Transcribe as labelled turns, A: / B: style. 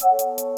A: you